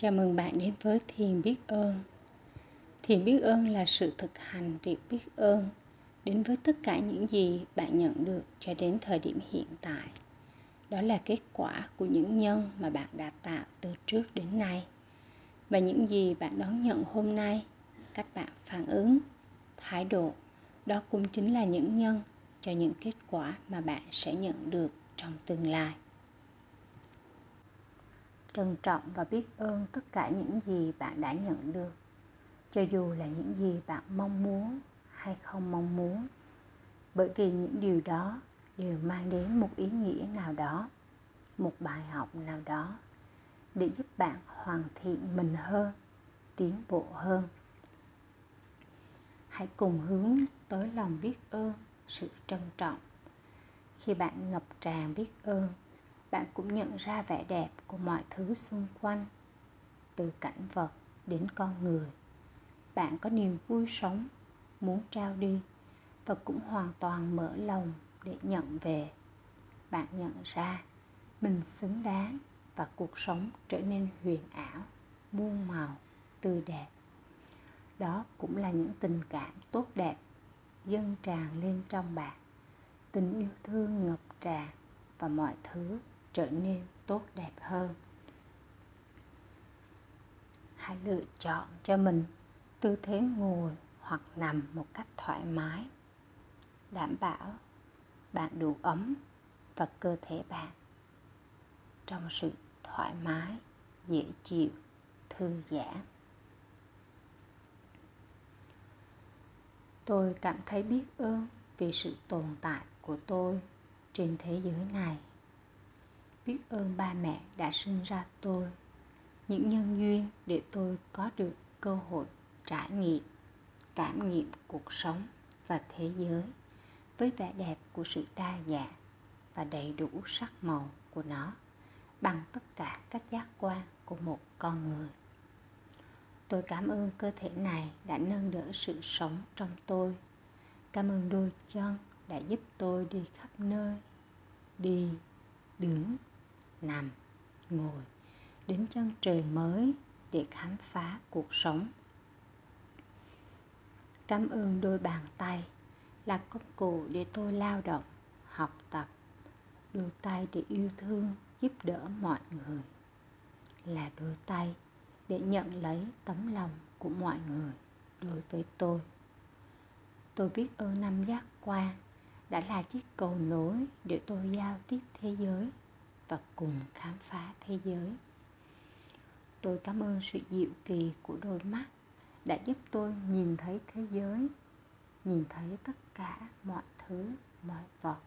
Chào mừng bạn đến với Thiền Biết Ơn. Thiền Biết Ơn là sự thực hành việc biết ơn đến với tất cả những gì bạn nhận được cho đến thời điểm hiện tại. Đó là kết quả của những nhân mà bạn đã tạo từ trước đến nay. Và những gì bạn đón nhận hôm nay, cách bạn phản ứng, thái độ, đó cũng chính là những nhân cho những kết quả mà bạn sẽ nhận được trong tương lai trân trọng và biết ơn tất cả những gì bạn đã nhận được. Cho dù là những gì bạn mong muốn hay không mong muốn, bởi vì những điều đó đều mang đến một ý nghĩa nào đó, một bài học nào đó để giúp bạn hoàn thiện mình hơn, tiến bộ hơn. Hãy cùng hướng tới lòng biết ơn, sự trân trọng. Khi bạn ngập tràn biết ơn bạn cũng nhận ra vẻ đẹp của mọi thứ xung quanh, từ cảnh vật đến con người. Bạn có niềm vui sống, muốn trao đi, và cũng hoàn toàn mở lòng để nhận về. Bạn nhận ra mình xứng đáng và cuộc sống trở nên huyền ảo, muôn màu, tươi đẹp. Đó cũng là những tình cảm tốt đẹp dâng tràn lên trong bạn. Tình yêu thương ngập tràn và mọi thứ trở nên tốt đẹp hơn. Hãy lựa chọn cho mình tư thế ngồi hoặc nằm một cách thoải mái, đảm bảo bạn đủ ấm và cơ thể bạn trong sự thoải mái, dễ chịu, thư giãn. Tôi cảm thấy biết ơn vì sự tồn tại của tôi trên thế giới này biết ơn ba mẹ đã sinh ra tôi, những nhân duyên để tôi có được cơ hội trải nghiệm, cảm nghiệm cuộc sống và thế giới với vẻ đẹp của sự đa dạng và đầy đủ sắc màu của nó bằng tất cả các giác quan của một con người. Tôi cảm ơn cơ thể này đã nâng đỡ sự sống trong tôi. Cảm ơn đôi chân đã giúp tôi đi khắp nơi, đi, đứng nằm, ngồi, đến chân trời mới để khám phá cuộc sống. Cảm ơn đôi bàn tay là công cụ để tôi lao động, học tập đôi tay để yêu thương, giúp đỡ mọi người, là đôi tay để nhận lấy tấm lòng của mọi người đối với tôi. Tôi biết ơn năm giác quan đã là chiếc cầu nối để tôi giao tiếp thế giới và cùng khám phá thế giới. Tôi cảm ơn sự dịu kỳ của đôi mắt đã giúp tôi nhìn thấy thế giới, nhìn thấy tất cả mọi thứ, mọi vật,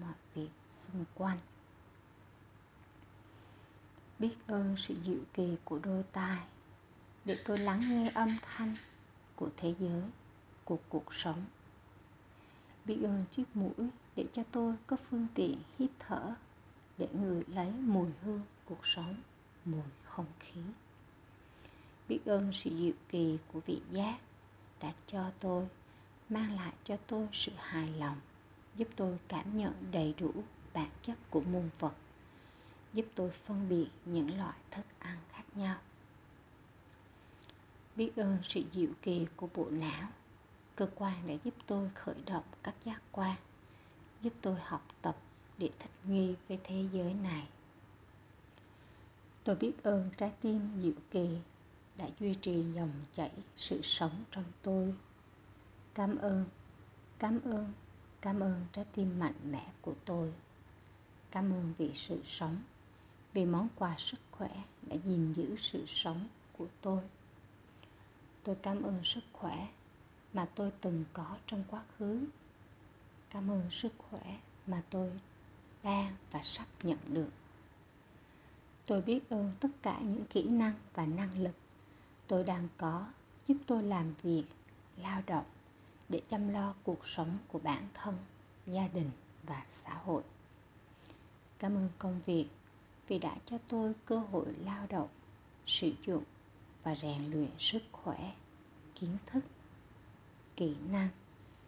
mọi việc xung quanh. Biết ơn sự dịu kỳ của đôi tai để tôi lắng nghe âm thanh của thế giới, của cuộc sống. Biết ơn chiếc mũi để cho tôi có phương tiện hít thở để ngửi lấy mùi hương cuộc sống, mùi không khí. Biết ơn sự dịu kỳ của vị giác đã cho tôi, mang lại cho tôi sự hài lòng, giúp tôi cảm nhận đầy đủ bản chất của muôn vật, giúp tôi phân biệt những loại thức ăn khác nhau. Biết ơn sự dịu kỳ của bộ não, cơ quan đã giúp tôi khởi động các giác quan, giúp tôi học tập để thích nghi với thế giới này. Tôi biết ơn trái tim dịu kỳ đã duy trì dòng chảy sự sống trong tôi. Cảm ơn cảm ơn cảm ơn trái tim mạnh mẽ của tôi. Cảm ơn vì sự sống, vì món quà sức khỏe đã gìn giữ sự sống của tôi. Tôi cảm ơn sức khỏe mà tôi từng có trong quá khứ. Cảm ơn sức khỏe mà tôi đang và sắp nhận được. Tôi biết ơn tất cả những kỹ năng và năng lực tôi đang có giúp tôi làm việc, lao động để chăm lo cuộc sống của bản thân, gia đình và xã hội. Cảm ơn công việc vì đã cho tôi cơ hội lao động, sử dụng và rèn luyện sức khỏe, kiến thức, kỹ năng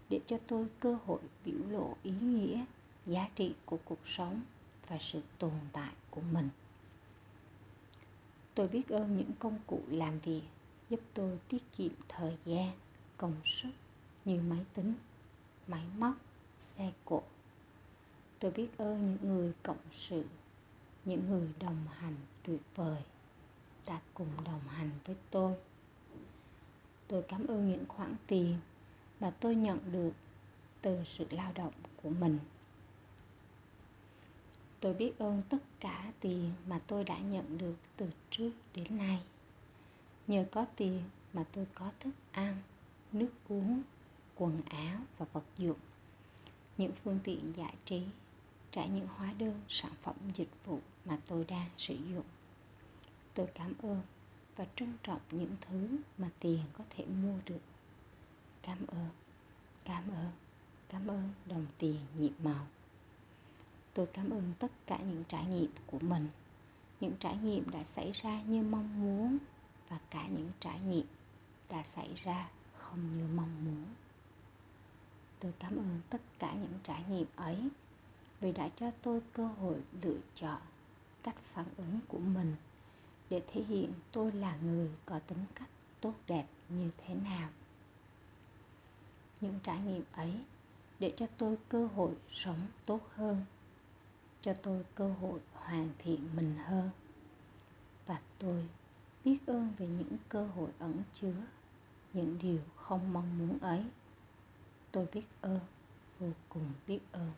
để cho tôi cơ hội biểu lộ ý nghĩa giá trị của cuộc sống và sự tồn tại của mình. Tôi biết ơn những công cụ làm việc giúp tôi tiết kiệm thời gian, công sức như máy tính, máy móc, xe cộ. Tôi biết ơn những người cộng sự, những người đồng hành tuyệt vời đã cùng đồng hành với tôi. Tôi cảm ơn những khoản tiền mà tôi nhận được từ sự lao động của mình tôi biết ơn tất cả tiền mà tôi đã nhận được từ trước đến nay. Nhờ có tiền mà tôi có thức ăn, nước uống, quần áo và vật dụng, những phương tiện giải trí trả những hóa đơn, sản phẩm, dịch vụ mà tôi đang sử dụng. Tôi cảm ơn và trân trọng những thứ mà tiền có thể mua được. Cảm ơn cảm ơn cảm ơn đồng tiền nhiệm màu tôi cảm ơn tất cả những trải nghiệm của mình. Những trải nghiệm đã xảy ra như mong muốn và cả những trải nghiệm đã xảy ra không như mong muốn. Tôi cảm ơn tất cả những trải nghiệm ấy vì đã cho tôi cơ hội lựa chọn cách phản ứng của mình để thể hiện tôi là người có tính cách tốt đẹp như thế nào. Những trải nghiệm ấy để cho tôi cơ hội sống tốt hơn cho tôi cơ hội hoàn thiện mình hơn. Và tôi biết ơn về những cơ hội ẩn chứa, những điều không mong muốn ấy. Tôi biết ơn, vô cùng biết ơn.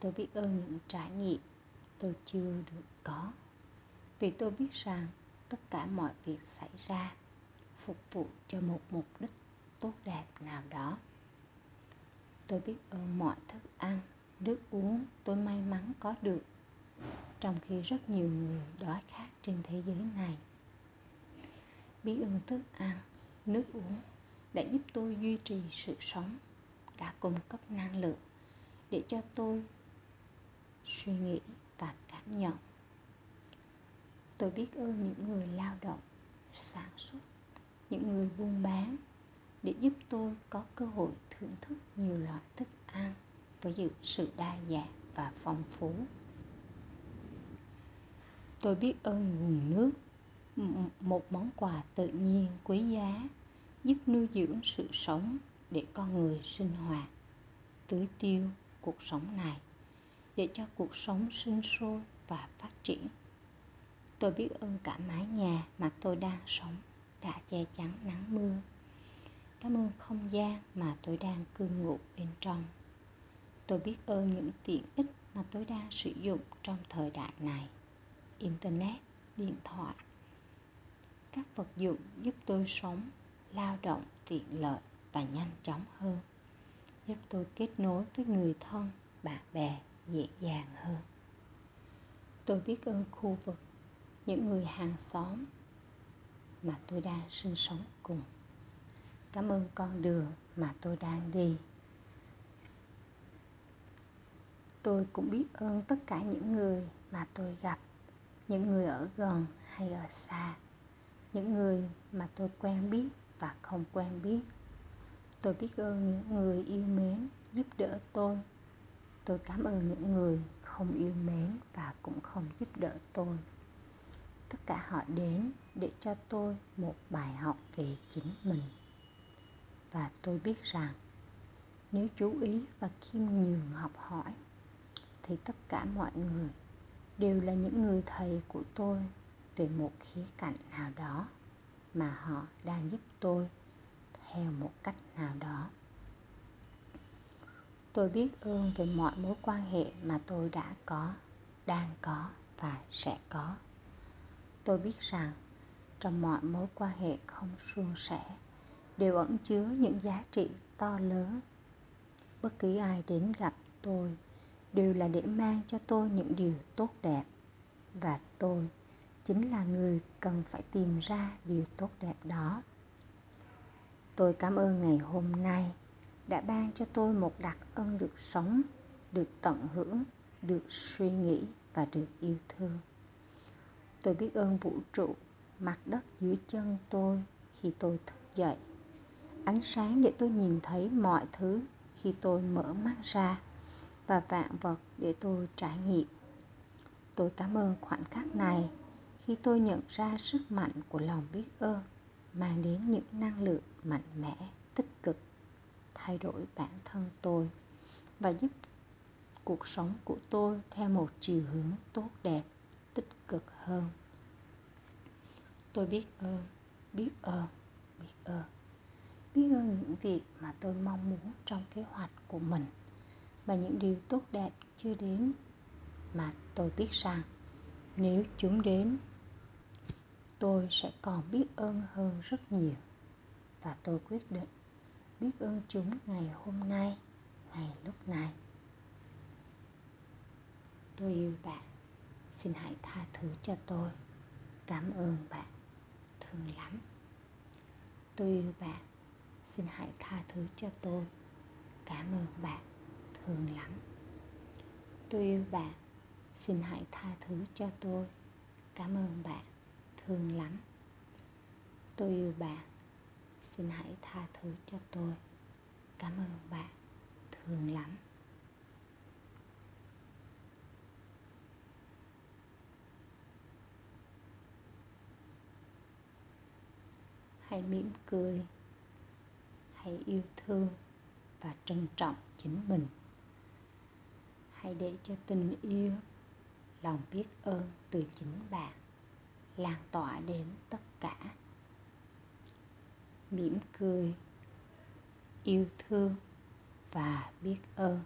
Tôi biết ơn những trải nghiệm tôi chưa được có. Vì tôi biết rằng tất cả mọi việc xảy ra phục vụ cho một mục đích tốt đẹp nào đó. Tôi biết ơn mọi thức ăn nước uống tôi may mắn có được, trong khi rất nhiều người đói khát trên thế giới này. Biết ơn thức ăn, nước uống đã giúp tôi duy trì sự sống, đã cung cấp năng lượng để cho tôi suy nghĩ và cảm nhận. Tôi biết ơn những người lao động, sản xuất, những người buôn bán để giúp tôi có cơ hội thưởng thức nhiều loại thức ăn với sự đa dạng và phong phú. Tôi biết ơn nguồn nước một món quà tự nhiên quý giá, giúp nuôi dưỡng sự sống để con người sinh hoạt, tưới tiêu cuộc sống này, để cho cuộc sống sinh sôi và phát triển. Tôi biết ơn cả mái nhà mà tôi đang sống đã che chắn nắng mưa. Cảm ơn không gian mà tôi đang cư ngụ bên trong tôi biết ơn những tiện ích mà tôi đang sử dụng trong thời đại này. Internet, điện thoại, các vật dụng giúp tôi sống, lao động tiện lợi và nhanh chóng hơn, giúp tôi kết nối với người thân, bạn bè dễ dàng hơn. Tôi biết ơn khu vực, những người hàng xóm mà tôi đang sinh sống cùng. Cảm ơn con đường mà tôi đang đi. Tôi cũng biết ơn tất cả những người mà tôi gặp, những người ở gần hay ở xa, những người mà tôi quen biết và không quen biết. Tôi biết ơn những người yêu mến giúp đỡ tôi. Tôi cảm ơn những người không yêu mến và cũng không giúp đỡ tôi. Tất cả họ đến để cho tôi một bài học về chính mình. Và tôi biết rằng, nếu chú ý và khiêm nhường học hỏi thì tất cả mọi người đều là những người thầy của tôi về một khía cạnh nào đó mà họ đang giúp tôi theo một cách nào đó. Tôi biết ơn về mọi mối quan hệ mà tôi đã có, đang có và sẽ có. Tôi biết rằng trong mọi mối quan hệ không suôn sẻ đều ẩn chứa những giá trị to lớn. Bất cứ ai đến gặp tôi đều là để mang cho tôi những điều tốt đẹp. Và tôi chính là người cần phải tìm ra điều tốt đẹp đó. Tôi cảm ơn ngày hôm nay đã ban cho tôi một đặc ân được sống, được tận hưởng, được suy nghĩ và được yêu thương. Tôi biết ơn vũ trụ, mặt đất dưới chân tôi khi tôi thức dậy. Ánh sáng để tôi nhìn thấy mọi thứ khi tôi mở mắt ra và vạn vật để tôi trải nghiệm. Tôi cảm ơn khoảnh khắc này khi tôi nhận ra sức mạnh của lòng biết ơn mang đến những năng lượng mạnh mẽ, tích cực, thay đổi bản thân tôi và giúp cuộc sống của tôi theo một chiều hướng tốt đẹp, tích cực hơn. Tôi biết ơn biết ơn biết ơn. Biết ơn những việc mà tôi mong muốn trong kế hoạch của mình và những điều tốt đẹp chưa đến mà tôi biết rằng nếu chúng đến, tôi sẽ còn biết ơn hơn rất nhiều. Và tôi quyết định biết ơn chúng ngày hôm nay, ngày lúc này. Tôi yêu bạn. Xin hãy tha thứ cho tôi. Cảm ơn bạn thương lắm. Tôi yêu bạn. Xin hãy tha thứ cho tôi. Cảm ơn bạn thường lắm. Tôi yêu bạn, xin hãy tha thứ cho tôi. Cảm ơn bạn, thương lắm. Tôi yêu bạn, xin hãy tha thứ cho tôi. Cảm ơn bạn, thương lắm. Hãy mỉm cười, hãy yêu thương và trân trọng chính mình hãy để cho tình yêu, lòng biết ơn từ chính bạn, lan tỏa đến tất cả. Mỉm cười, yêu thương và biết ơn.